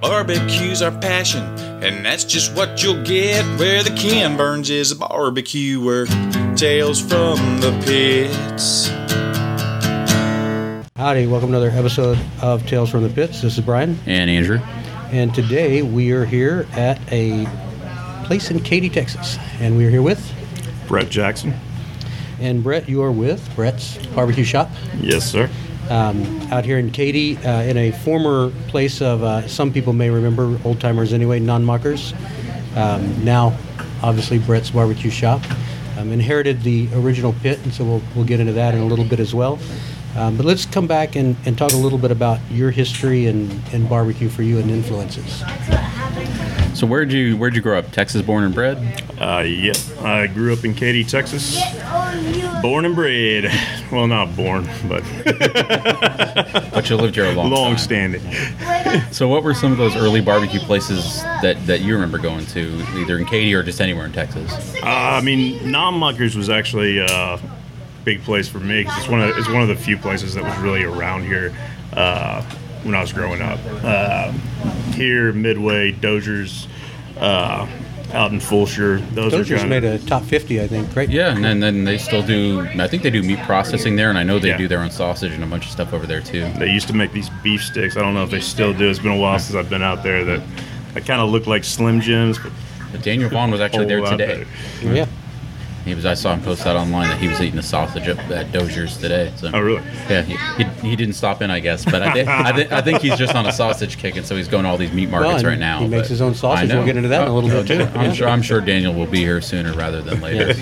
Barbecue's our passion, and that's just what you'll get where the Ken Burns is a barbecuer. Tales from the pits. Howdy, welcome to another episode of Tales from the Pits. This is Brian, And Andrew. and today we are here at a place in Katy, Texas. And we are here with, Brett Jackson. and Brett, you are with Brett's Barbecue Shop Yes, sir. Um, out here in Katy, uh, in a former place of, uh, some people may remember, old timers anyway, non muckers. Um, now, obviously, Brett's Barbecue Shop. Um, inherited the original pit, and so we'll, we'll get into that in a little bit as well. Um, but let's come back and, and talk a little bit about your history and, and barbecue for you and influences. So where'd you where'd you grow up? Texas born and bred? Uh, yep. I grew up in Katy, Texas. Born and bred. Well, not born, but But you lived here a long, long time. standing. So what were some of those early barbecue places that, that you remember going to, either in Katy or just anywhere in Texas? Uh, I mean, non-muckers was actually a big place for me 'cause it's one of it's one of the few places that was really around here uh, when I was growing up. Uh, here, Midway, Dozier's, uh, out in Fulshear. Those, Those are made a top 50, I think, right? Yeah, and then, then they still do. I think they do meat processing there, and I know they Yeah. do their own sausage and a bunch of stuff over there too. They used to make these beef sticks. I don't know if they still do. It's been a while since I've been out there. That that kind of look like Slim Jims, but But Daniel Vaughn was actually there today. Yeah. He was. I saw him post that online that he was eating a sausage at, at Dozier's today. So. Oh, really? Yeah, he, he, he didn't stop in, I guess, but I, thi- I, thi- I think he's just on a sausage kick, and so he's going to all these meat markets and right now. he makes his own sausage. I know. We'll get into that in a little bit, too. I'm Yeah. sure. I'm sure Daniel will be here sooner rather than later.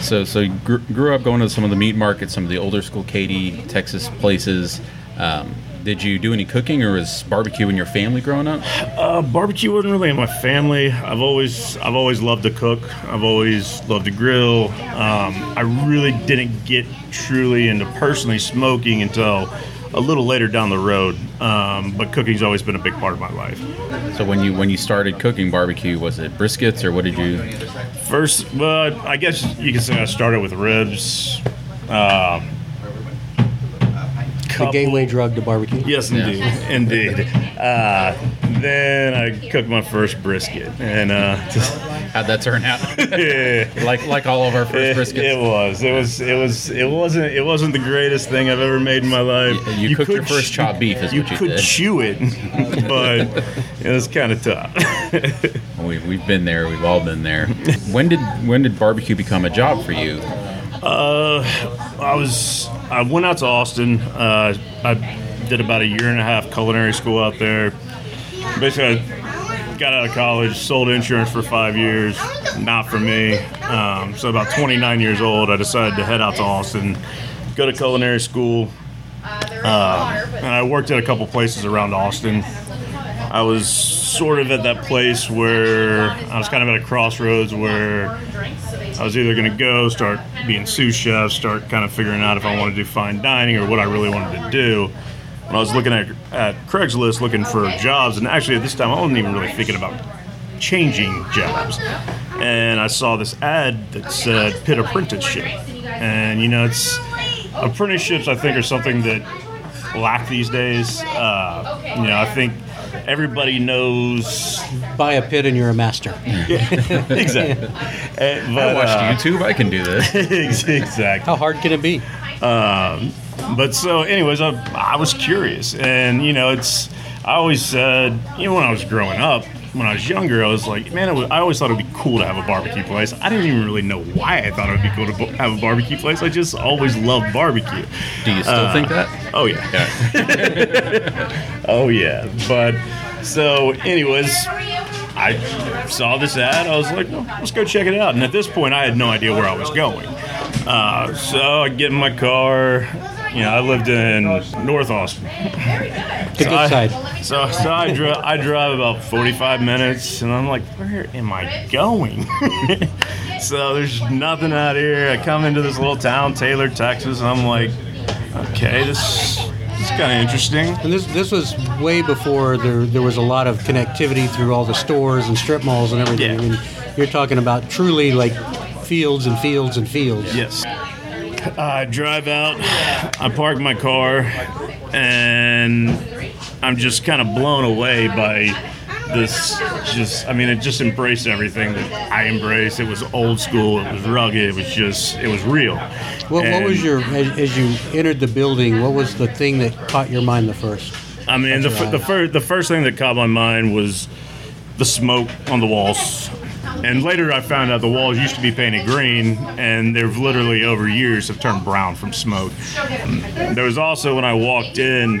so, so you grew, grew up going to some of the meat markets, some of the older school Katy, Texas places. Um, did you do any cooking, or was barbecue in your family growing up? Uh, barbecue wasn't really in my family. I've always I've always loved to cook. I've always loved to grill. Um, I really didn't get truly into personally smoking until a little later down the road. Um, but cooking's always been a big part of my life. So when you when you started cooking barbecue, was it briskets, or what did you? First, well, I guess you can say I started with ribs. Uh, The gateway drug to barbecue. Yes, Yeah. indeed, indeed. Uh, then I cooked my first brisket, and uh, How'd that turn out? yeah, like like all of our first briskets. it was, it was, it was, it wasn't, it wasn't the greatest thing I've ever made in my life. You- you cooked your could first ch- chopped beef is you what you could did. chew it, but it was kind of tough. We, we've been there. We've all been there. When did when did barbecue become a job for you? Uh, I was I went out to Austin. Uh, I did about a year and a half culinary school out there. Basically, I got out of college, sold insurance for five years. Not for me. Um, so about 29 years old, I decided to head out to Austin, go to culinary school. Uh, and I worked at a couple places around Austin. I was sort of at that place where I was kind of at a crossroads where I was either going to go start being sous chef, start kind of figuring out if I wanted to do fine dining or what I really wanted to do. When I was looking at, at Craigslist looking for jobs, and actually at this time I wasn't even really thinking about changing jobs. And I saw this ad that said pit apprenticeship. And you know, it's apprenticeships I think are something that lack these days. Uh, you know, I think everybody knows Buy a pit and you're a master. exactly. Eh, I watched uh, YouTube. I can do this. exactly. How hard can it be? Um, but so, anyways, I, I was curious, and you know, it's I always said, you know, when I was growing up, when I was younger, I was like, man, it was, I always thought it'd be cool to have a barbecue place. I didn't even really know why I thought it would be cool to bo- have a barbecue place. I just always loved barbecue. Do you still Uh, think that? Oh yeah, Yeah. oh yeah. But so, anyways, I saw this ad. I was like, well, let's go check it out. And at this point, I had no idea where I was going. Uh, so I get in my car. You know, I lived in North Austin. The good I- side. So, so I, dri- I drive about 45 minutes, and I'm like, where am I going? so there's nothing out here. I come into this little town, Taylor, Texas, and I'm like, okay, this, this is kind of interesting. And this this was way before there there was a lot of connectivity through all the stores and strip malls and everything. Yeah. I mean, you're talking about truly like fields and fields and fields. Yes. I drive out, I park my car, and I'm just kind of blown away by this. Just, I mean, it just embraced everything that I embraced. It was old school. It was rugged. It was just, it was real. What, what was your as, as you entered the building? What was the thing that caught your mind the first? I mean, the, the right. first the first thing that caught my mind was the smoke on the walls. And later, I found out the walls used to be painted green, and they've literally over years have turned brown from smoke. There was also when I walked in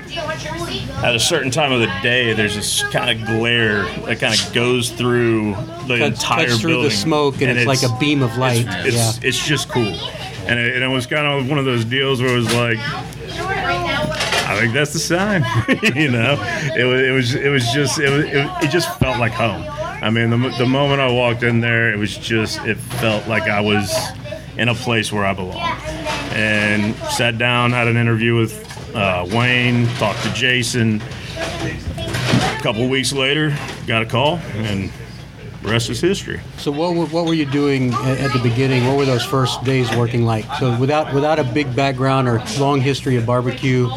at a certain time of the day, there's this kind of glare that kind of goes through the Cuts, entire cuts through building, the smoke, and, it's, like a beam of light. It's yeah. it's just cool, and it, and it was kind of one of those deals where it was like. I think that's the sign. you know, it was it was it was just it was it, it just felt like home. I mean, the, the moment I walked in there, it was just it felt like I was in a place where I belong. And sat down, had an interview with uh, Wayne, talked to Jason. A couple weeks later, got a call, and the rest is history. So what were, what were you doing at, at the beginning? What were those first days working like? So without without a big background or long history of barbecue,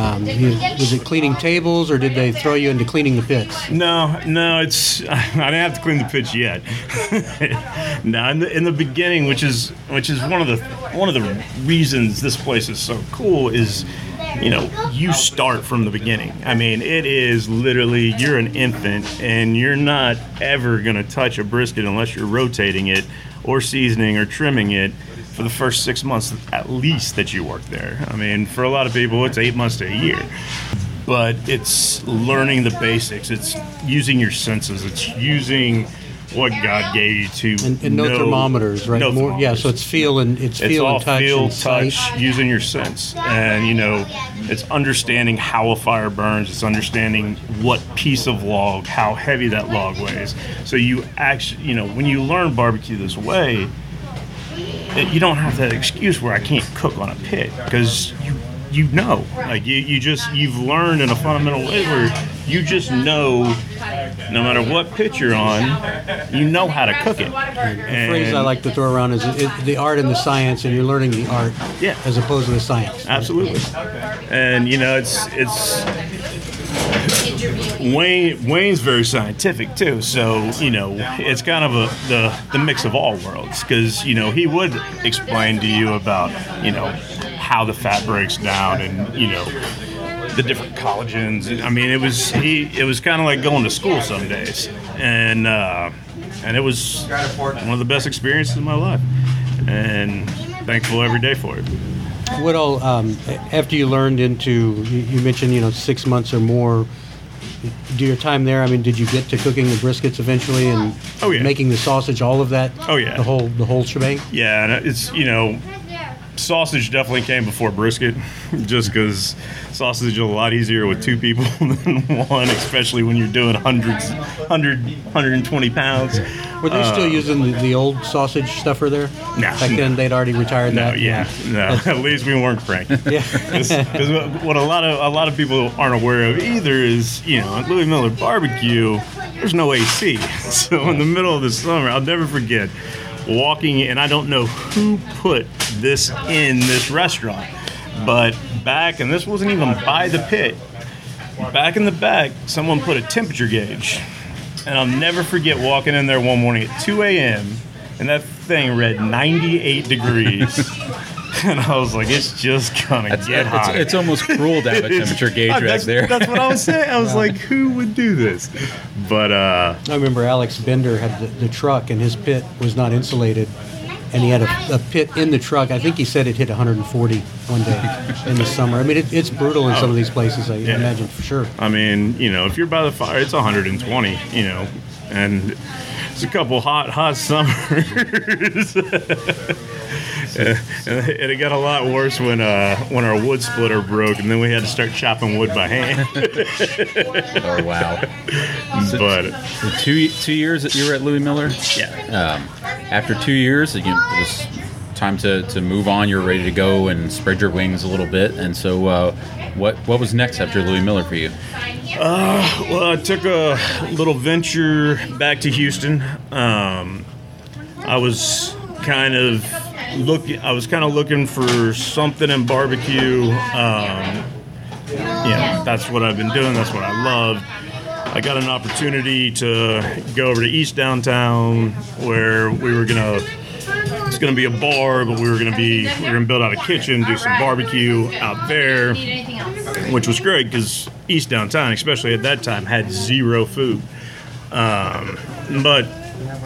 um, was it cleaning tables or did they throw you into cleaning the pits? No, no, it's I didn't have to clean the pits yet. no, in the, in the beginning, which is which is one of the one of the reasons this place is so cool is, you know, you start from the beginning. I mean, it is literally you're an infant and you're not ever gonna touch a brisket unless you're rotating it or seasoning or trimming it for the first six months at least that you work there. I mean, for a lot of people, it's eight months to a year but it's learning the basics. It's using your senses. It's using what God gave you to And, and no know- thermometers, right? no More, yeah. So it's feel and it's It's feel all and touch feel, and sight. touch, using your sense, and you know, it's understanding how a fire burns. It's understanding what piece of log, how heavy that log weighs. So you actually, you know, when you learn barbecue this way, it, you don't have that excuse where I can't cook on a pit because you you know, like you, you just you've learned in a fundamental way where you just know, no matter what pit you're on, you know how to cook it. The phrase I like to throw around is it, the art and the science, and you're learning the art Yeah. as opposed to the science. Absolutely. And you know, it's it's Wayne Wayne's very scientific too. So you know, it's kind of a the the mix of all worlds because you know he would explain to you about you know how the fat breaks down and you know the different collagens. I mean, it was he. It was kind of like going to school some days, and uh, and it was one of the best experiences of my life, and thankful every day for it. What all um, after you learned into you, you mentioned you know six months or more. Do your time there. I mean, did you get to cooking the briskets eventually and Oh, yeah. making the sausage, all of that? Oh, yeah. the whole the whole shebang. Yeah, and it's you know, sausage definitely came before brisket, just because sausage is a lot easier with two people than one, especially when you're doing hundreds, 100, 120 pounds. Were they still using the, the old sausage stuffer there? Uh, No. Back then, they'd already retired No, that. yeah, no. At least we weren't cranking. Yeah. Because what a lot of a lot of people aren't aware of either is you know at Louie Mueller Barbecue, there's no AC. So in the middle of the summer, I'll never forget walking, and I don't know who put this in this restaurant, but back, and this wasn't even by the pit. Back in the back, someone put a temperature gauge, and I'll never forget walking in there one morning at 2 a.m. and that thing read 98 degrees. And I was like, it's just gonna It's, get it's, hot. it's almost cruel to have a temperature gauge right that's, there. That's what I was saying. I was like, who would do this? But uh, I remember Alex Bender had the, the truck, and his pit was not insulated, and he had a, a pit in the truck. I think he said it hit 140 one day in the summer. I mean, it, it's brutal in some of these places. I Yeah. imagine for sure. I mean, you know, if you're by the fire, it's 120. You know, and it's a couple hot, hot summers. And it got a lot worse when uh, when our wood splitter broke, and then we had to start chopping wood by hand. oh wow! but So two two years that you were at Louie Mueller. yeah, Um, after two years, you it was time to, to move on. You're ready to go and spread your wings a little bit. And so, uh, what what was next after Louie Mueller for you? Well, I took a little venture back to Houston. Um, I was kind of looking. I was kind of looking for something in barbecue. Um, know, that's what I've been doing. That's what I love. I got an opportunity to go over to East Downtown where we were gonna. It's gonna be a bar, but we were gonna be we are gonna build out a kitchen, do some barbecue out there, which was great because East Downtown, especially at that time, had zero food. Um, but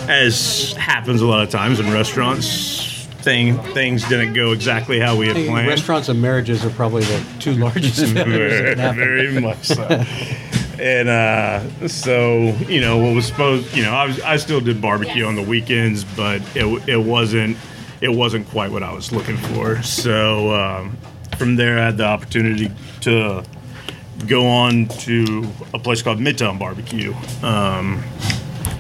as happens a lot of times in restaurants, thing things didn't go exactly how we had planned. Restaurants and marriages are probably the two largest failures that can very much so. And uh, so, you know, what was supposed, you know, I, was, I still did barbecue on the weekends, but it, it wasn't it wasn't quite what I was looking for. So um, from there, I had the opportunity to go on to a place called Midtown Barbecue, um,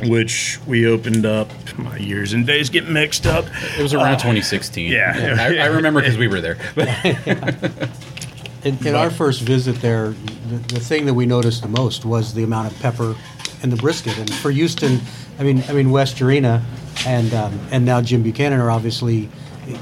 which we opened up. My years and days get mixed up. It was around 2016. Uh, yeah. I, I remember because we were there. In, in our first visit there, the, the thing that we noticed the most was the amount of pepper in the brisket. And for Houston, I mean, I mean Wes Jurena and um, and now Jim Buchanan are obviously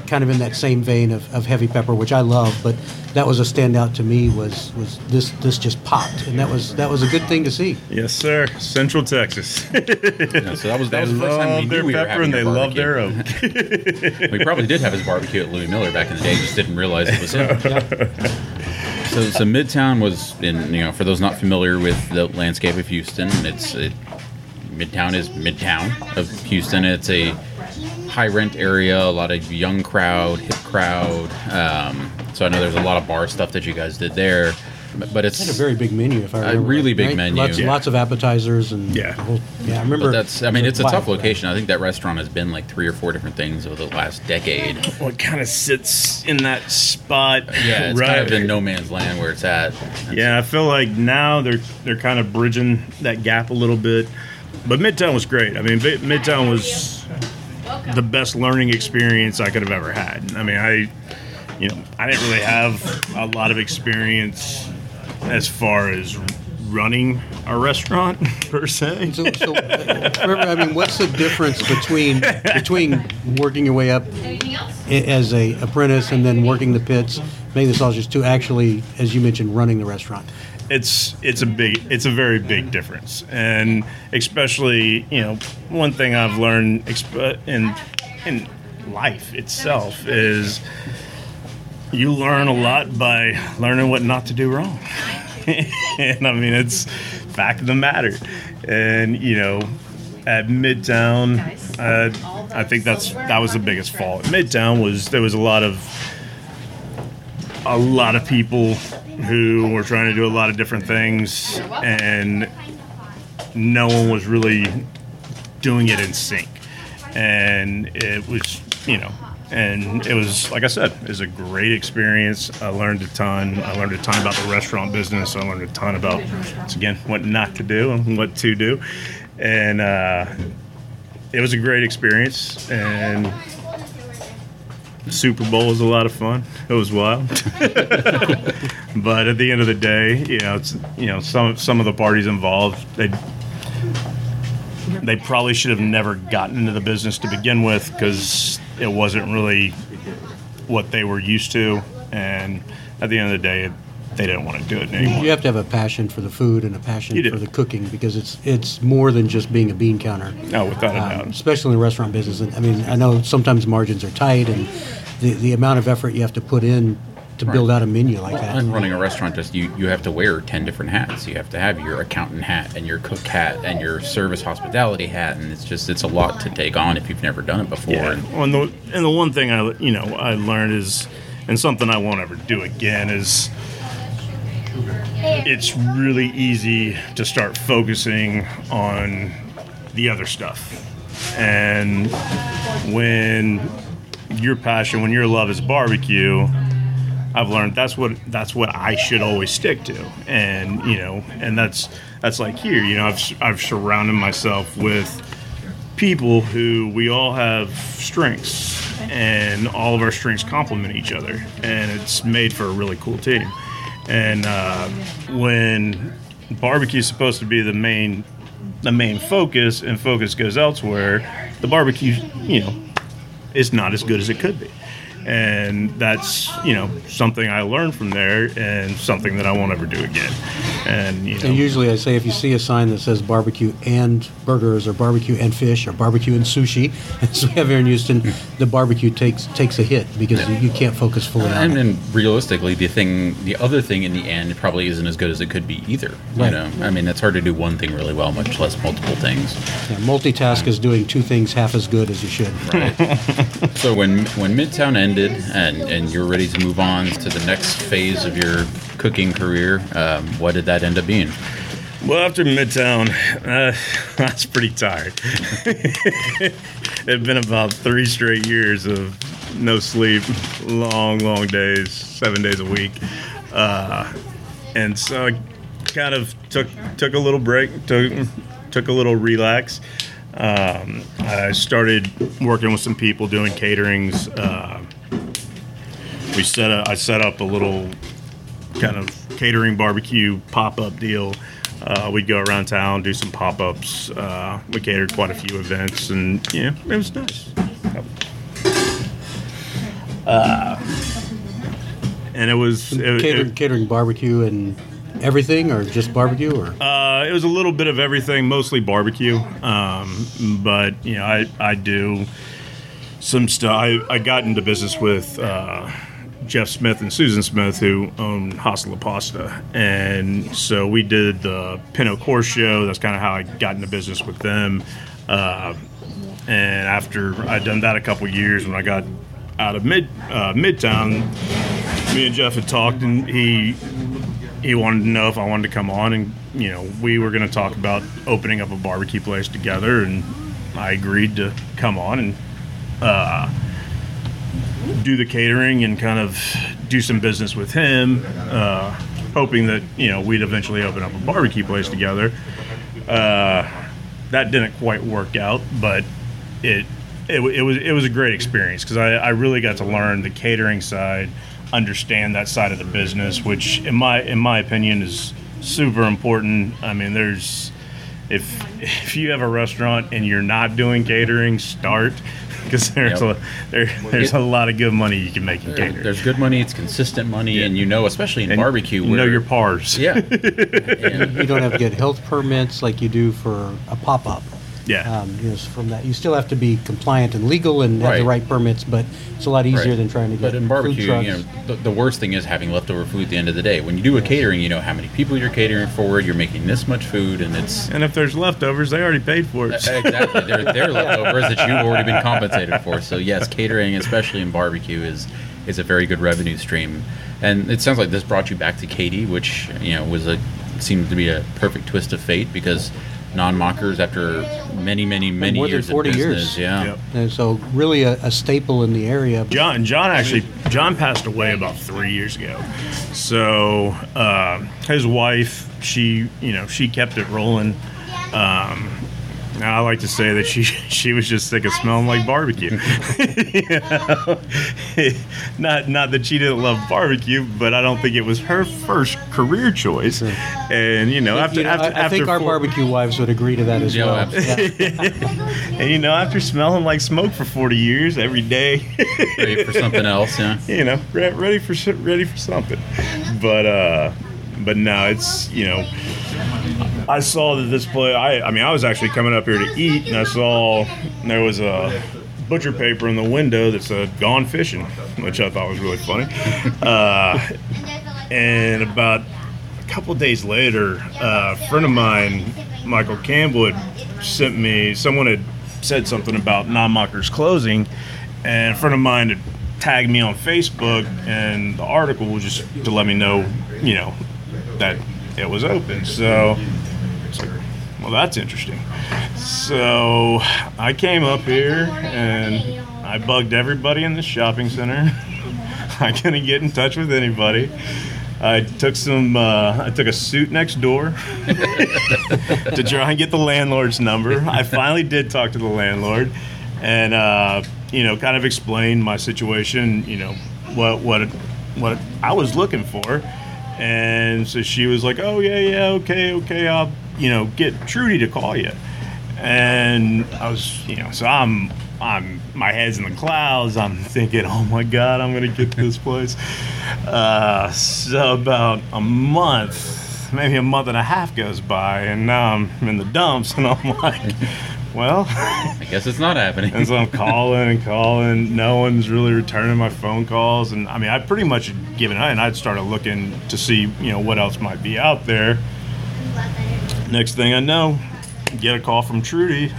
kind of in that same vein of, of heavy pepper, which I love. But that was a standout to me. Was was this this just popped, and that was that was a good thing to see. Yes, sir. Central Texas. Yeah, so that was that was the first time we love knew their we were pepper having and they a love their oak. we probably did have his barbecue at Louie Mueller back in the day, just didn't realize it was him. so, so Midtown was in you know for those not familiar with the landscape of Houston, it's it, Midtown is Midtown of Houston. It's a high rent area, a lot of young crowd, hip crowd. Um, so I know there's a lot of bar stuff that you guys did there, but- but it's Had a very big menu, if I A remember. A really big right? menu. Lots, Yeah. lots of appetizers and Yeah. whole- yeah. I remember. But that's, I mean, it's a tough wild. location. I think that restaurant has been like three or four different things over the last decade. Well, it kind of sits in that spot. Yeah, it's right. kind of in no man's land where it's at. Yeah, I feel like now they're they're kind of bridging that gap a little bit. But Midtown was great. I mean, Midtown was the best learning experience I could have ever had. I mean, I, you know, I didn't really have a lot of experience as far as running a restaurant per se. So, so remember, I mean, what's the difference between between working your way up as a apprentice and then working the pits, making the sausages, to actually, as you mentioned, running the restaurant? It's it's a big it's a very big difference. And especially you know one thing i've learned exp- in in life itself is you learn a lot by learning what not to do wrong. And i mean it's fact of the matter. And you know at midtown uh, i think that's that was the biggest fault. Midtown was there was a lot of a lot of people who were trying to do a lot of different things and no one was really doing it in sync. And it was you know and it was like i said it was a great experience. I learned a ton. I learned a ton about the restaurant business. I learned a ton about again what not to do and what to do. And uh, it was a great experience and Super Bowl was a lot of fun. It was wild. but at the end of the day, you know, it's you know, some some of the parties involved, they they probably should have never gotten into the business to begin with because it wasn't really what they were used to, and at the end of the day, they didn't want to do it anymore. You have to have a passion for the food and a passion for the cooking because it's it's more than just being a bean counter. No, without a um, doubt. especially in the restaurant business. And I mean, I know sometimes margins are tight, and the, the amount of effort you have to put in to build out a menu like that. And running a restaurant, just you, you have to wear 10 different hats. You have to have your accountant hat and your cook hat and your service hospitality hat. And it's just, it's a lot to take on if you've never done it before. Yeah. And Well, and the and the one thing I you know I learned is, and something I won't ever do again is, it's really easy to start focusing on the other stuff, and when your passion, when your love is barbecue. I've learned that's what that's what I should always stick to, and you know, and that's that's like here, you know, I've I've surrounded myself with people who we all have strengths and all of our strengths complement each other. And it's made for a really cool team and uh, when barbecue is supposed to be the main the main focus and focus goes elsewhere the barbecue you know is not as good as it could be and that's you know something I learned from there, and something that I won't ever do again. And you know, And usually I say if you see a sign that says barbecue and burgers or barbecue and fish or barbecue and sushi, as we have here in Houston, the barbecue takes takes a hit because you, you can't focus fully on And it. then realistically, the thing, the other thing in the end probably isn't as good as it could be either. You know, I mean, it's hard to do one thing really well, much less multiple things. Yeah, multitask is doing two things half as good as you should. So when when Midtown ended and and you're ready to move on to the next phase of your cooking career, um, what did that end up being? Well, after Midtown, uh, I was pretty tired. It'd been about three straight years of no sleep, long, long days, seven days a week, uh, and so I kind of took took a little break, took took a little relax. Um, I started working with some people doing caterings. Uh, we set a, I set up a little kind of catering barbecue pop up deal. Uh, we'd go around town, do some pop ups. Uh, we catered quite a few events, and yeah, it was nice. Uh, and it was it, catering, it, catering barbecue and everything, or just barbecue, or uh, it was a little bit of everything, mostly barbecue. Um, but you know, I I do some stuff. I, I got into business with uh, Jeff Smith and Susan Smith, who own Hasta La Pasta, and so we did the Pinot show. That's kind of how I got into business with them. Uh, and after I'd done that a couple years, when I got out of mid uh, Midtown, me and Jeff had talked, and he he wanted to know if I wanted to come on, and you know we were going to talk about opening up a barbecue place together, and I agreed to come on and uh, do the catering and kind of do some business with him, uh, hoping that you know we'd eventually open up a barbecue place together. Uh, that didn't quite work out, but it it, it was it was a great experience because I, I really got to learn the catering side, understand that side of the business, which in my in my opinion is super important. I mean, there's if if you have a restaurant and you're not doing catering, start because there's Yep. a there, there's a lot of good money you can make in There- catering. There's good money. It's consistent money, and you know, especially in And barbecue, you know your pars. yeah, And- you don't have to get health permits like you do for a pop up. Yeah. Um, you know, so from that, you still have to be compliant and legal and have the Right. right permits, but it's a lot easier Right. than trying to get But in barbecue, food you know, the, the worst thing is having leftover food at the end of the day. When you do a catering, you know how many people you're catering for. You're making this much food, and it's and if there's leftovers, they already paid for it. exactly they're, they're leftovers that you've already been compensated for. So yes, catering, especially in barbecue, is is a very good revenue stream. And it sounds like this brought you back to Katy, which you know was a seemed to be a perfect twist of fate because non-mockers after many, many, many more than years 40 of years. yeah. Yep. And so really a, a staple in the area. John John actually John passed away about three years ago. So uh, his wife, she you know she kept it rolling. Um, now I like to say that she she was just sick of smelling like barbecue. You know? not not that she didn't love barbecue, but I don't think it was her first career choice. And you know after You know, after, I, I after think our four- barbecue wives would agree to that as Yeah, well. Yeah. and you know after smelling like smoke for 40 years every day. Ready for something else, yeah. you know, re- ready for ready for something. But uh, but no, it's you know, I saw that this play. I I mean, I was actually coming up here to eat, and I saw there was a butcher paper in the window that said "Gone Fishing," which I thought was really funny. Uh, and about a couple days later, uh, a friend of mine, Michael Campbell, had sent me. Someone had said something about non-mockers closing, and a friend of mine had tagged me on Facebook, and the article was just to let me know, you know, that it was open. So well, that's interesting. So I came up here and I bugged everybody in the shopping center. I couldn't get in touch with anybody. I took some. Uh, I took a suit next door to try and get the landlord's number. I finally did talk to the landlord, and uh, you know, kind of explained my situation. You know, what what what I was looking for, and so she was like, "Oh yeah, yeah, okay, okay. I'll you know get Trudy to call you." and I was, you know, so I'm, I'm, my head's in the clouds. I'm thinking, oh my God, I'm gonna get this place. Uh, so about a month, maybe a month and a half goes by, and now I'm in the dumps, and I'm like, well. I guess it's not happening. And so I'm calling and calling. No one's really returning my phone calls. And I mean, I pretty much had given up and I'd started looking to see, you know, what else might be out there. Next thing I know, get a call from Trudy.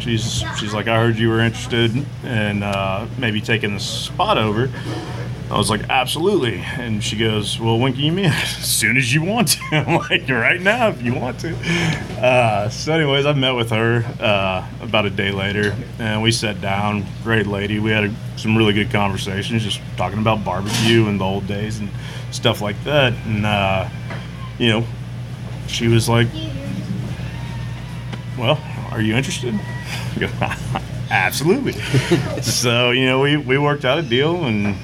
She's she's like, I heard you were interested in uh, maybe taking the spot over. I was like, absolutely. And she goes, well, when can you meet? As soon as you want to. I'm like, right now, if you want to. Uh, so, anyways, I met with her uh, about a day later, and we sat down. Great lady. We had a, some really good conversations, just talking about barbecue and the old days and stuff like that. And uh, you know, she was like, well, are you interested? Go, Absolutely. so you know, we, we worked out a deal and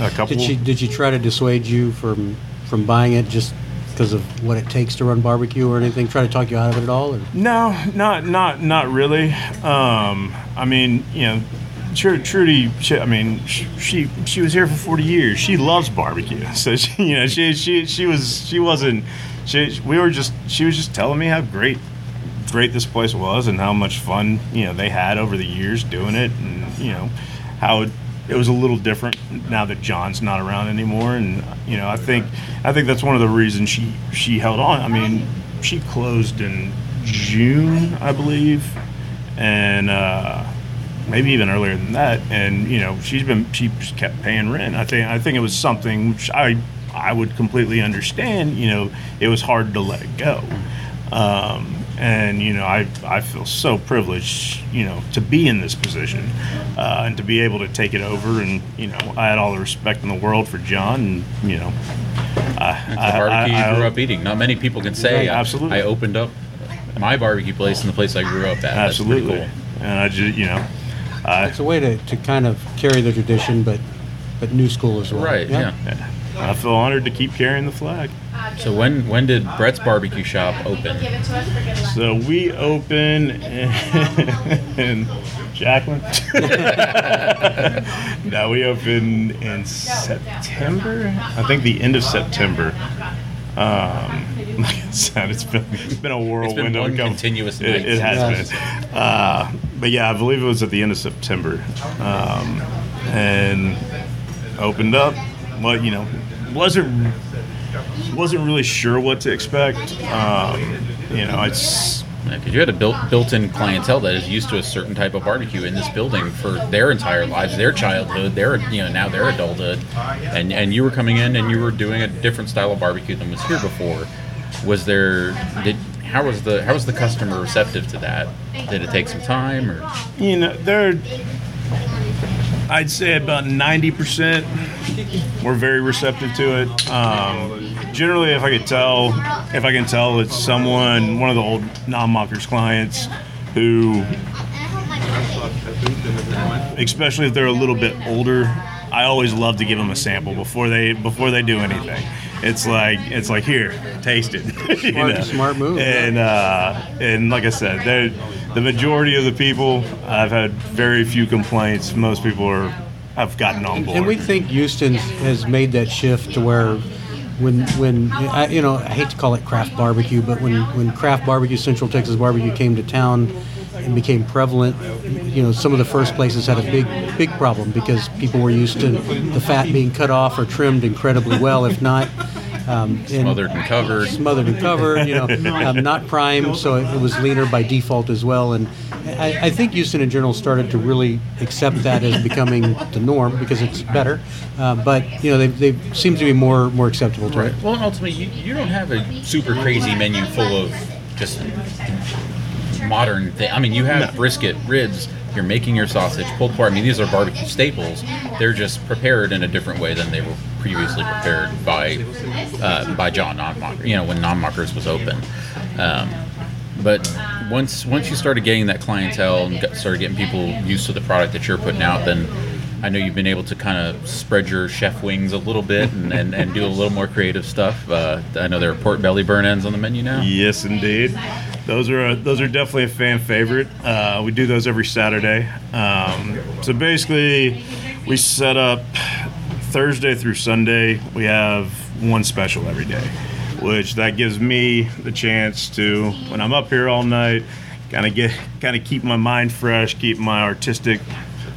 a couple. Did she did she try to dissuade you from from buying it just because of what it takes to run barbecue or anything? Try to talk you out of it at all? Or? No, not not not really. Um, I mean, you know, Tr- Trudy. She, I mean, she, she she was here for forty years. She loves barbecue, so she you know she she she was she wasn't. She, we were just she was just telling me how great great this place was and how much fun you know they had over the years doing it and you know how it, it was a little different now that John's not around anymore. And you know I think I think that's one of the reasons she she held on. I mean she closed in June I believe and uh, maybe even earlier than that. And you know she's been she kept paying rent. I think I think it was something which I I would completely understand. You know it was hard to let it go. Um, and you know I, I feel so privileged you know to be in this position uh, and to be able to take it over and you know I had all the respect in the world for John and you know I, It's I- the barbecue I- you grew I- up eating. Not many people can say Right, absolutely. I, opened up my barbecue place in the place I grew up at. That's absolutely cool. and I just you know I, It's a way to, to kind of carry the tradition, but but new school as well. Right. Yeah. I feel honored to keep carrying the flag So when when did Brett's Barbecue Shop open? Give it to us, forget about it. so we open in Jacqueline now we open in September I think the end of September Um, like I said, it's been it's been a whirlwind a couple- continuous It, it has been. Uh, but yeah, I believe it was at the end of September, um, and opened up. Well, you know, wasn't wasn't really sure what to expect. Um, you know, it's Because you had a built built-in clientele that is used to a certain type of barbecue in this building for their entire lives, their childhood, their you know now their adulthood, and and you were coming in and you were doing a different style of barbecue than was here before. Was there did how was the how was the customer receptive to that? Did it take some time or you know they're. I'd say about ninety percent were very receptive to it. Um, generally, if I could tell, if I can tell, it's someone, one of the old non-mockers clients, who, especially if they're a little bit older, I always love to give them a sample before they before they do anything. It's like it's like here, taste it. You Smart- smart move. And uh, and like I said, the majority of the people I've had very few complaints. Most people are have gotten on board. And we think Houston has made that shift to where when when I, you know I hate to call it craft barbecue, but when when craft barbecue, Central Texas barbecue came to town and became prevalent, you know some of the first places had a big big problem because people were used to the fat being cut off or trimmed incredibly well, if not. Um, smothered and covered? smothered and covered, you know, um, not primed, so it was leaner by default as well. And I, I think Houston in general started to really accept that as becoming the norm because it's better. Uh, but you know, they, they seem to be more more acceptable to it. Well, ultimately, you, you don't have a super crazy menu full of just modern thing. I mean, you have brisket, ribs. You're making your sausage, pulled pork. I mean, these are barbecue staples. They're just prepared in a different way than they were previously prepared by uh, by John Nonmocker. You know, when Nonmockers was open. Um, but once once you started getting that clientele and got, started getting people used to the product that you're putting out, then I know you've been able to kind of spread your chef wings a little bit and, and, and do a little more creative stuff. Uh, I know there are pork belly burnt ends on the menu now. Yes, indeed. Those are those are definitely a fan favorite. Uh, we do those every Saturday. Um, so basically, we set up Thursday through Sunday. We have one special every day, which that gives me the chance to, when I'm up here all night, kind of get kind of keep my mind fresh, keep my artistic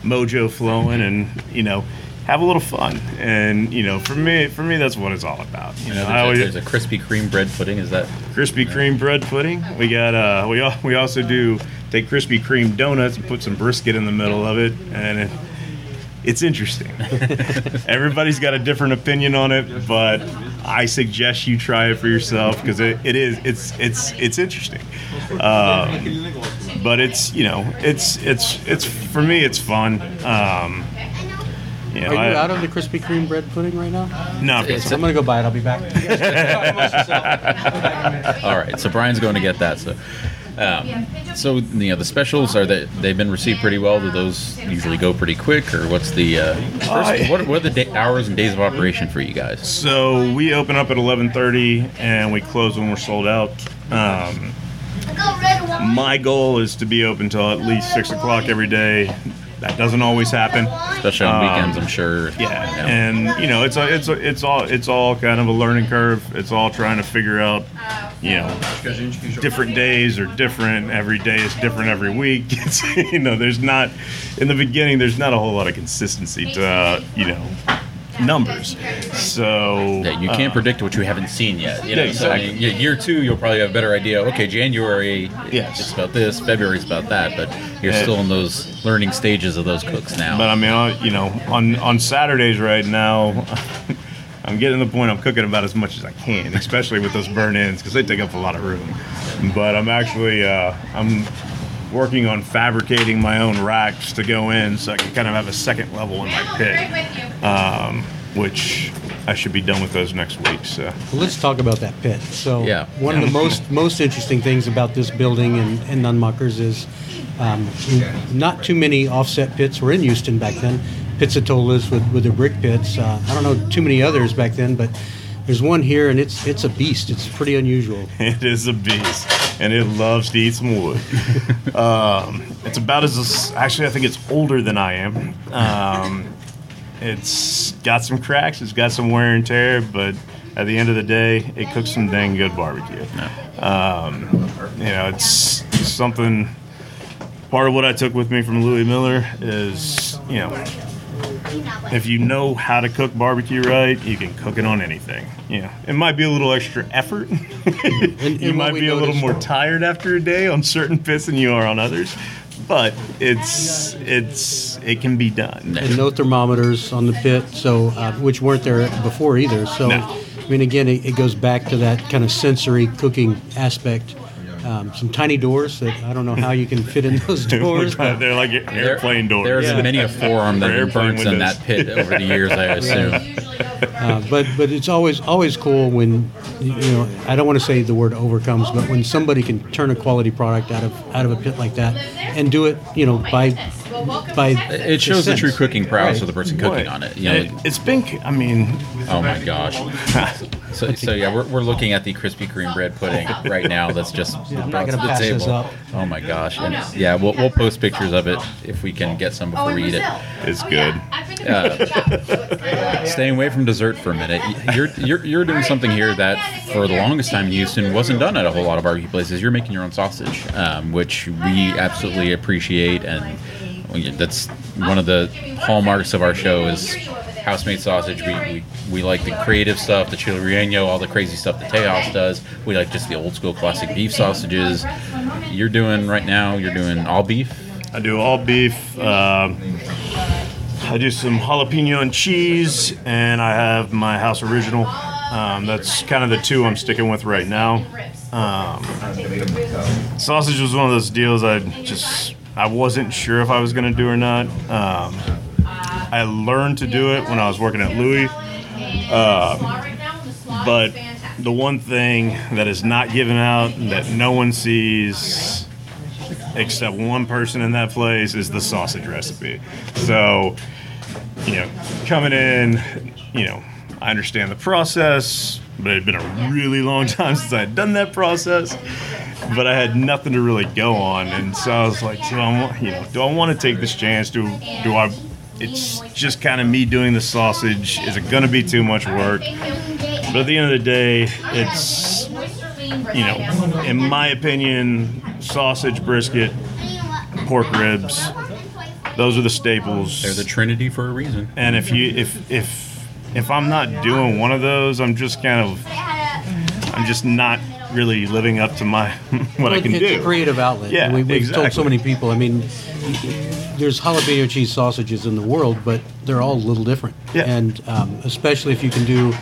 mojo flowing, and you know have a little fun. And you know, for me, for me, that's what it's all about. You know, There's, a, always, there's a Krispy Kreme bread pudding. Is that Krispy Kreme bread pudding. We got uh, we al- we also do take Krispy Kreme donuts and put some brisket in the middle of it, and it, it's interesting. Everybody's got a different opinion on it, but I suggest you try it for yourself because it, it is it's it's it's interesting. Um, but it's you know it's it's it's for me it's fun. Um, you know, Are you I- out of the Krispy Kreme bread pudding right now? no, It's I'm gonna go buy it. I'll be back. all right? So Brian's going to get that. So, um, so you know the specials are that they've been received pretty well. Do those usually go pretty quick, or what's the uh, first, what, what are the day, hours and days of operation for you guys? So we open up at 11:30 and we close when we're sold out. Um, my goal is to be open till at least six o'clock every day. That doesn't always happen. Especially on Um, weekends, I'm sure. Yeah, know. and you know it's a, it's a, it's all it's all kind of a learning curve. It's all trying to figure out, you know, different days are different. Every day is different every week. It's, you know, there's not in the beginning. There's not a whole lot of consistency to uh, you know numbers. So Yeah, you can't uh, predict what you haven't seen yet. You know, Yeah, so I exactly. mean, year two, you'll probably have a better idea. Okay, January, Yes. it's about this. February's about that. But you're Yeah. still in those learning stages of those cooks now. But I mean, I- you know, on on Saturdays right now, I'm getting to the point I'm cooking about as much as I can, especially with those burn ins because they take up a lot of room. But I'm actually uh, I'm working on fabricating my own racks to go in, so I can kind of have a second level in my pit, um, which I should be done with those next week. So Well, let's talk about that pit. So, Yeah. one of the most most interesting things about this building and, and Nunmuckers is um, not too many offset pits were in Houston back then. Pizzitolas with with the brick pits. Uh, I don't know too many others back then, but there's one here, and it's it's a beast. It's pretty unusual. it is a beast, and it loves to eat some wood. um, it's about as actually, I think it's older than I am. Um, it's got some cracks, it's got some wear and tear, but at the end of the day, it cooks some dang good barbecue. Um, you know, it's something. Part of what I took with me from Louie Mueller is, you know, if you know how to cook barbecue right, you can cook it on anything. You know, it might be a little extra effort. you and what might be a little more tired after a day on certain pits than you are on others, but it's it's it can be done. and no thermometers on the pit, so uh, which weren't there before either. So, No. I mean, again, it, it goes back to that kind of sensory cooking aspect. Um, some tiny doors that I don't know how you can fit in those doors. They're like airplane doors. There's Yeah. many a forearm that Or has been burnt in that pit over the years, I assume. Uh, but but it's always always cool when you know I don't want to say the word overcomes, but when somebody can turn a quality product out of out of a pit like that and do it, you know, by by It shows the true cooking prowess Right. of the person cooking on it. You know, It, it's been. I mean, oh my gosh. So, so yeah, we're, we're looking at the Krispy Kreme bread pudding right now. That's just I'm brought not to gonna the pass this table. up. Oh my gosh! And yeah, we'll, we'll post pictures of it if we can get some before we eat it. it's good. Staying away from dessert for a minute, you're, you're you're doing something here that for the longest time in Houston wasn't done at a whole lot of barbecue places. You're making your own sausage, um, which we absolutely appreciate, and we- that's one of the hallmarks of our show is house-made sausage. We, we, we like the creative stuff, the chili relleno, all the crazy stuff that Tejas does. We like just the old school classic beef sausages. You're doing right now. You're doing all beef. I do all beef. Um, I do some jalapeno and cheese, and I have my house original. Um, that's kind of the two I'm sticking with right now. Um, sausage was one of those deals I just I wasn't sure if I was going to do or not. Um, I learned to do it when I was working at Louie, but the one thing that is not given out that no one sees except one person in that place is the sausage recipe. So, you know, coming in, you know, I understand the process, but it had been a really long time since I had done that process. But I had nothing to really go on, and so I was like, do I, you know, do I want to take this chance? Do do I? It's just kind of me doing the sausage. Is it going to be too much work? But at the end of the day, it's you know, in my opinion, sausage, brisket, pork ribs. Those are the staples. They're the Trinity for a reason. And if you if if if I'm not doing one of those, I'm just kind of I'm just not really living up to my what I can it's do. It's a creative outlet. Yeah, we, we've told so many people. I mean, there's jalapeno cheese sausages in the world, but they're all a little different. Yeah. And um, especially if you can do,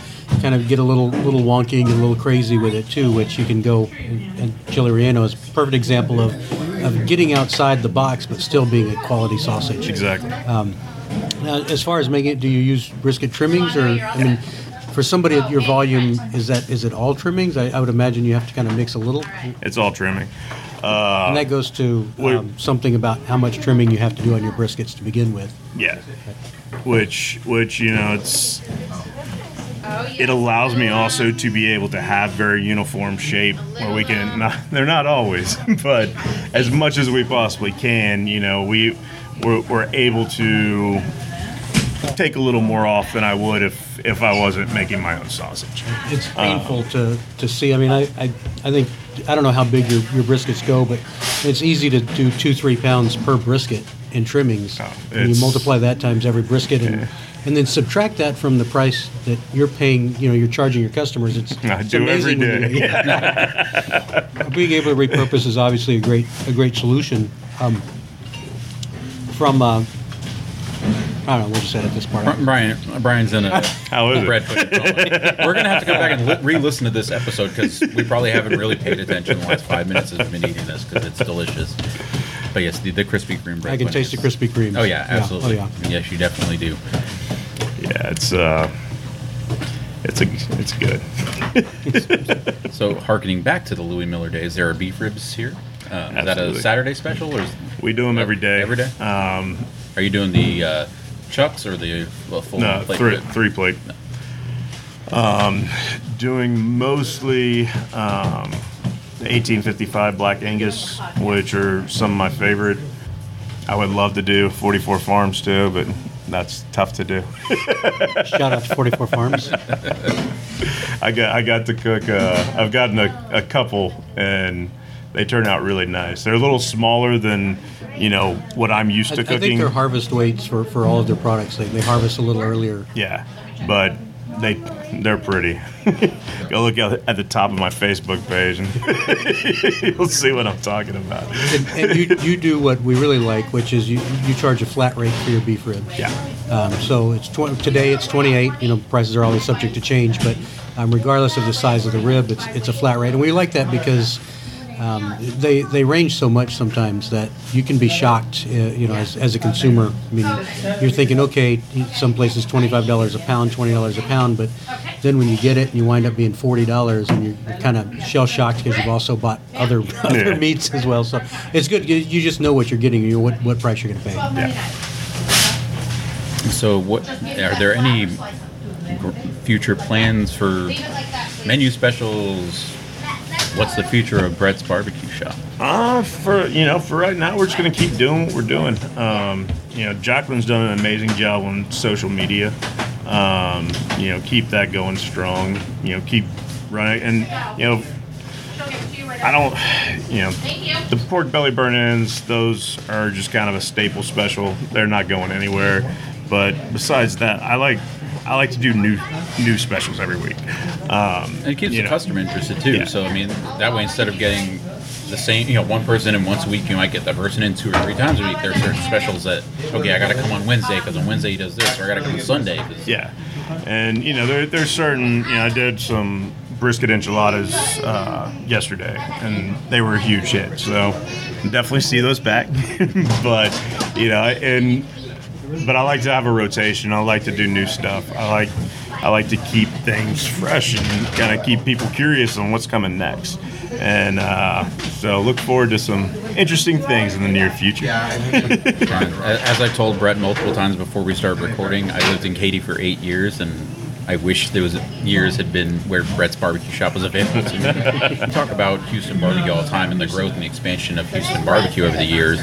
kind of get a little little wonky and a little crazy with it too, which you can go. And Chili Relleno is a perfect example of of getting outside the box, but still being a quality sausage. Exactly. Now, as far as making it, do you use brisket trimmings, or I mean, for somebody at your volume, is that is it all trimmings? I, I would imagine you have to kind of mix a little, It's all trimming. and that goes to Wait. um, something about how much trimming you have to do on your briskets to begin with. Yeah. Which which you know it's it allows me also to be able to have very uniform shape where we can not they're not always but as much as we possibly can you know we we're, we're able to take a little more off than I would if if I wasn't making my own sausage. It's painful to, to see. I mean, I, I, I think I don't know how big your, your briskets go, but it's easy to do two three pounds per brisket in trimmings. Oh, and you multiply that times every brisket, and and then subtract that from the price that you're paying. You know, you're charging your customers. It's, I it's do amazing when you- yeah. Being able to repurpose is obviously a great a great solution. Um, from uh, I don't know. We'll just edit this part. out. Brian, Brian's in a How is it? bread pudding coma. We're gonna have to come back and li- re-listen to this episode because we probably haven't really paid attention the last five minutes as we've been eating this because it's delicious. But yes, the, the Krispy Kreme bread. I can pudding taste the is- Krispy Kreme. Oh yeah, absolutely. Oh yeah. Yes, you definitely do. Yeah, it's uh it's a it's good. So, harkening back to the Louie Mueller days, there are beef ribs here. Um, is that a Absolutely. Saturday special, or is, We do them every day. Every day? Um, are you doing the uh, chucks or the well, full No, plate? three, rib? three plate. Um, doing mostly um, the 1855 Black Angus, which are some of my favorite. I would love to do 44 Farms too, but that's tough to do. Shout out to 44 Farms. I got I got to cook. Uh, I've gotten a, a couple, and they turn out really nice. They're a little smaller than you know what I'm used I, to I cooking. think their harvest weights for, for all of their products, they, they harvest a little earlier. Yeah, but they they're pretty. Go look at, at the top of my Facebook page, and you'll see what I'm talking about. And, and you, you do what we really like, which is you, you charge a flat rate for your beef ribs. Yeah, Um, so it's tw- today it's 28. You know, prices are always subject to change, but um, regardless of the size of the rib, it's it's a flat rate, and we like that because um, they they range so much sometimes that you can be shocked. Uh, you know, as, as a consumer, I mean, you're thinking, okay, some places twenty five dollars a pound, twenty dollars a pound, but then when you get it and you wind up being forty dollars, and you're, you're kind of shell shocked because you've also bought other other Yeah. meats as well. So it's good. You, you just know what you're getting. You know what what price you're going to pay. yeah. So, what are there any future plans for menu specials? What's the future of Brett's Barbecue Shop? Uh, for you know, for right now, we're just gonna keep doing what we're doing. Um, you know, Jacqueline's done an amazing job on social media. Um, you know, keep that going strong. You know, keep running, and you know, I don't, you know, the pork belly burnt ends. Those are just kind of a staple special. They're not going anywhere. But besides that, I like, I like to do new, new specials every week. Um, it keeps the know. customer interested too. Yeah. So, I mean, that way instead of getting the same, you know, one person in once a week, you might get that person in two or three times a week. There are certain specials that, okay, I got to come on Wednesday because on Wednesday he does this, or I got to come on Sunday. 'cause- Yeah, and you know there, there's certain you know I did some brisket enchiladas uh, yesterday, and they were a huge hit. So definitely see those back. but you know, and but I like to have a rotation. I like to do new stuff. I like I like to keep things fresh and kind of keep people curious on what's coming next. And uh, so look forward to some interesting things in the near future. As I've told Brett multiple times before we start recording, I lived in Katy for eight years, and I wish those years had been where Brett's Barbecue Shop was available to me. we talk about Houston barbecue all the time and the growth and the expansion of Houston barbecue over the years,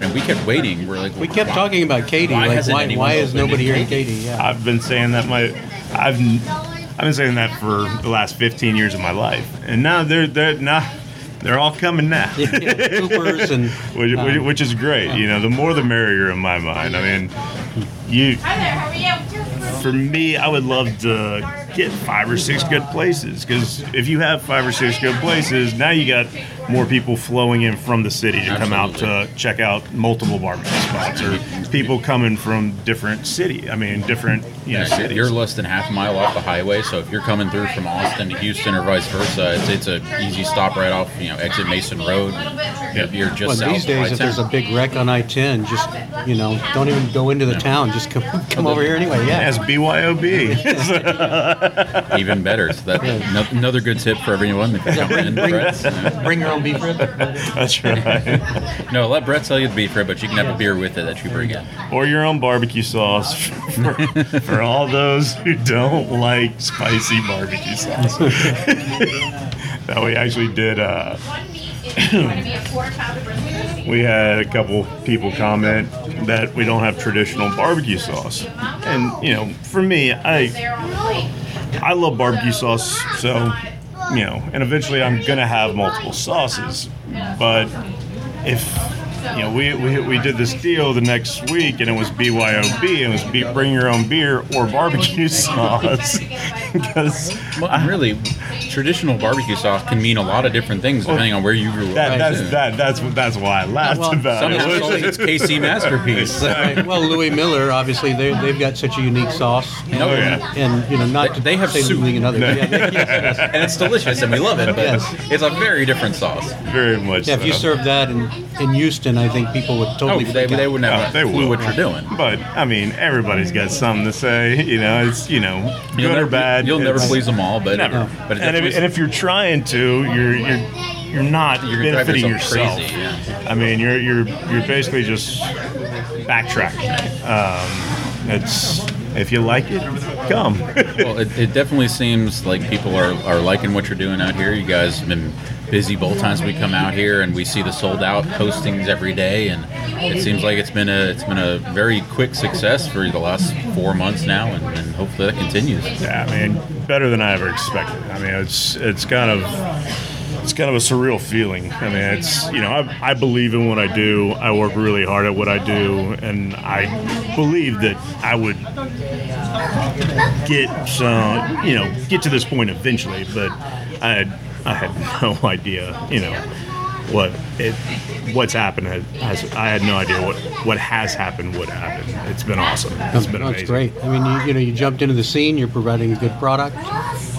and we kept waiting. We're like, We kept talking about Katy. Why like, why, why is nobody in here in Katy? Katy? Yeah. I've been saying that my I've I've been saying that for the last 15 years of my life, and now they're they're now they're all coming now. yeah, Coopers and which, which, um, which is great. You know, the more the merrier in my mind. I mean, you Hi there, you? for me, I would love to get five or six good places because if you have five or six good places, now you got more people flowing in from the city to come out to check out multiple barbecue spots or people coming from different city. I mean, different you know Yeah, cities. you're less than half a mile off the highway, so if you're coming through from Austin to Houston or vice versa, it's, it's a easy stop right off, you know, exit Mason Road. You're, you're just well, south these days, if there's a I-10. big wreck on I-10, just you know, don't even go into the town. Just come come over here anyway. Yeah. As BYOB. even better. So that no- another good tip for everyone that can come in. Brett's, you. Bring your own beef rib. That's right. No, let Brett sell you the beef rib, but you can have a beer with it that you bring in. or your own barbecue sauce for, for all those who don't like spicy barbecue sauce. that we actually did. Uh, It's going to be a quarter pound of brisket. we had a couple people comment that we don't have traditional barbecue sauce, and you know, for me, I They're on the way. I love barbecue sauce, so you know, and eventually I'm gonna have multiple sauces. But if you know, we, we, we did this deal the next week, and it was BYOB, and it was be, bring your own beer or barbecue sauce, because Well, really, traditional barbecue sauce can mean a lot of different things depending on where you grew that, up. that's too. that that's that's why I laughed Well, about Some it. people think it's KC masterpiece. Right. Well, Louie Mueller, obviously, they, they've got such a unique sauce. And, Oh, yeah. and you know, not They- they have to say soup. Louis and. Yeah, they- yes. and it's delicious, and we love it, but Yes. it's a very different sauce. Very much. Yeah, if you serve that in, in Houston, I think people would Oh, totally they, freak out. they wouldn't have Oh, ah, a they clue will. what you're doing. But I mean, everybody's got something to say. You know, it's you know, good You'll or never, bad. You'll never it's- please them all, but Never. But it and, if, definitely- and if you're trying to, you're you're you're not You're gonna drive benefiting yourself yourself. crazy, yeah. I mean, you're you're you're basically just backtracking. Um, it's if you like it, come. well, it, it definitely seems like people are, are liking what you're doing out here. You guys have been busy both times we come out here, and we see the sold out postings every day, and it seems like it's been a it's been a very quick success for the last four months now, and, and hopefully that continues. yeah, I mean, better than I ever expected. I mean, it's it's kind of it's kind of a surreal feeling. I mean, it's you know, I, I believe in what I do. I work really hard at what I do, and I believe that I would get some, you know, get to this point eventually. But I I had no idea, you know, what it what's happened. Has, has, I had no idea what what has happened would happen. It's been awesome. It's been No, amazing. it's great. I mean, you, you know, you jumped into the scene. You're providing a good product.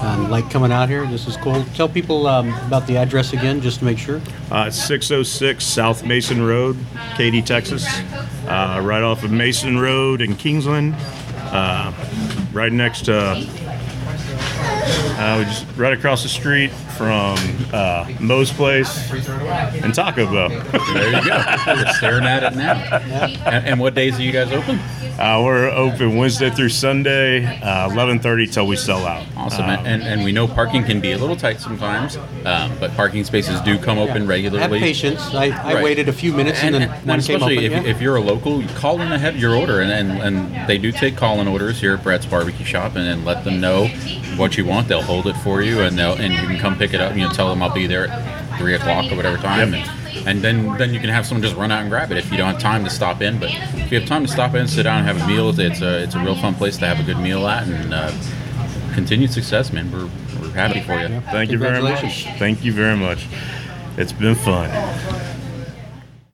Um, like coming out here, this is cool. Tell people um, about the address again, just to make sure. Uh, 606 South Mason Road, Katy, Texas. Uh, right off of Mason Road in Kingsland. Uh, right next to, uh, we just right across the street from uh, Moe's Place and Taco Bell. There you go. You're staring at it now. And, and what days are you guys open? Uh, we're open Wednesday through Sunday, uh, 11:30 till we sell out. Awesome. Um, and, and we know parking can be a little tight sometimes, um, but parking spaces do come open Have regularly. patience. I, I Right. waited a few minutes and, and, then and one came up. especially if, yeah. if you're a local, you call in ahead your order, and, and, and they do take call-in orders here at Brett's Barbecue Shop, and then let them know what you want. They'll hold it for you, and they'll and you can come pick it up. You know, tell them I'll be there at three o'clock or whatever time, and, and then then you can have someone just run out and grab it if you don't have time to stop in. But if you have time to stop in, sit down, and have a meal, it's a it's a real fun place to have a good meal at, and uh, continued success, man. We're we're happy for you. Thank you very much. Thank you very much. It's been fun.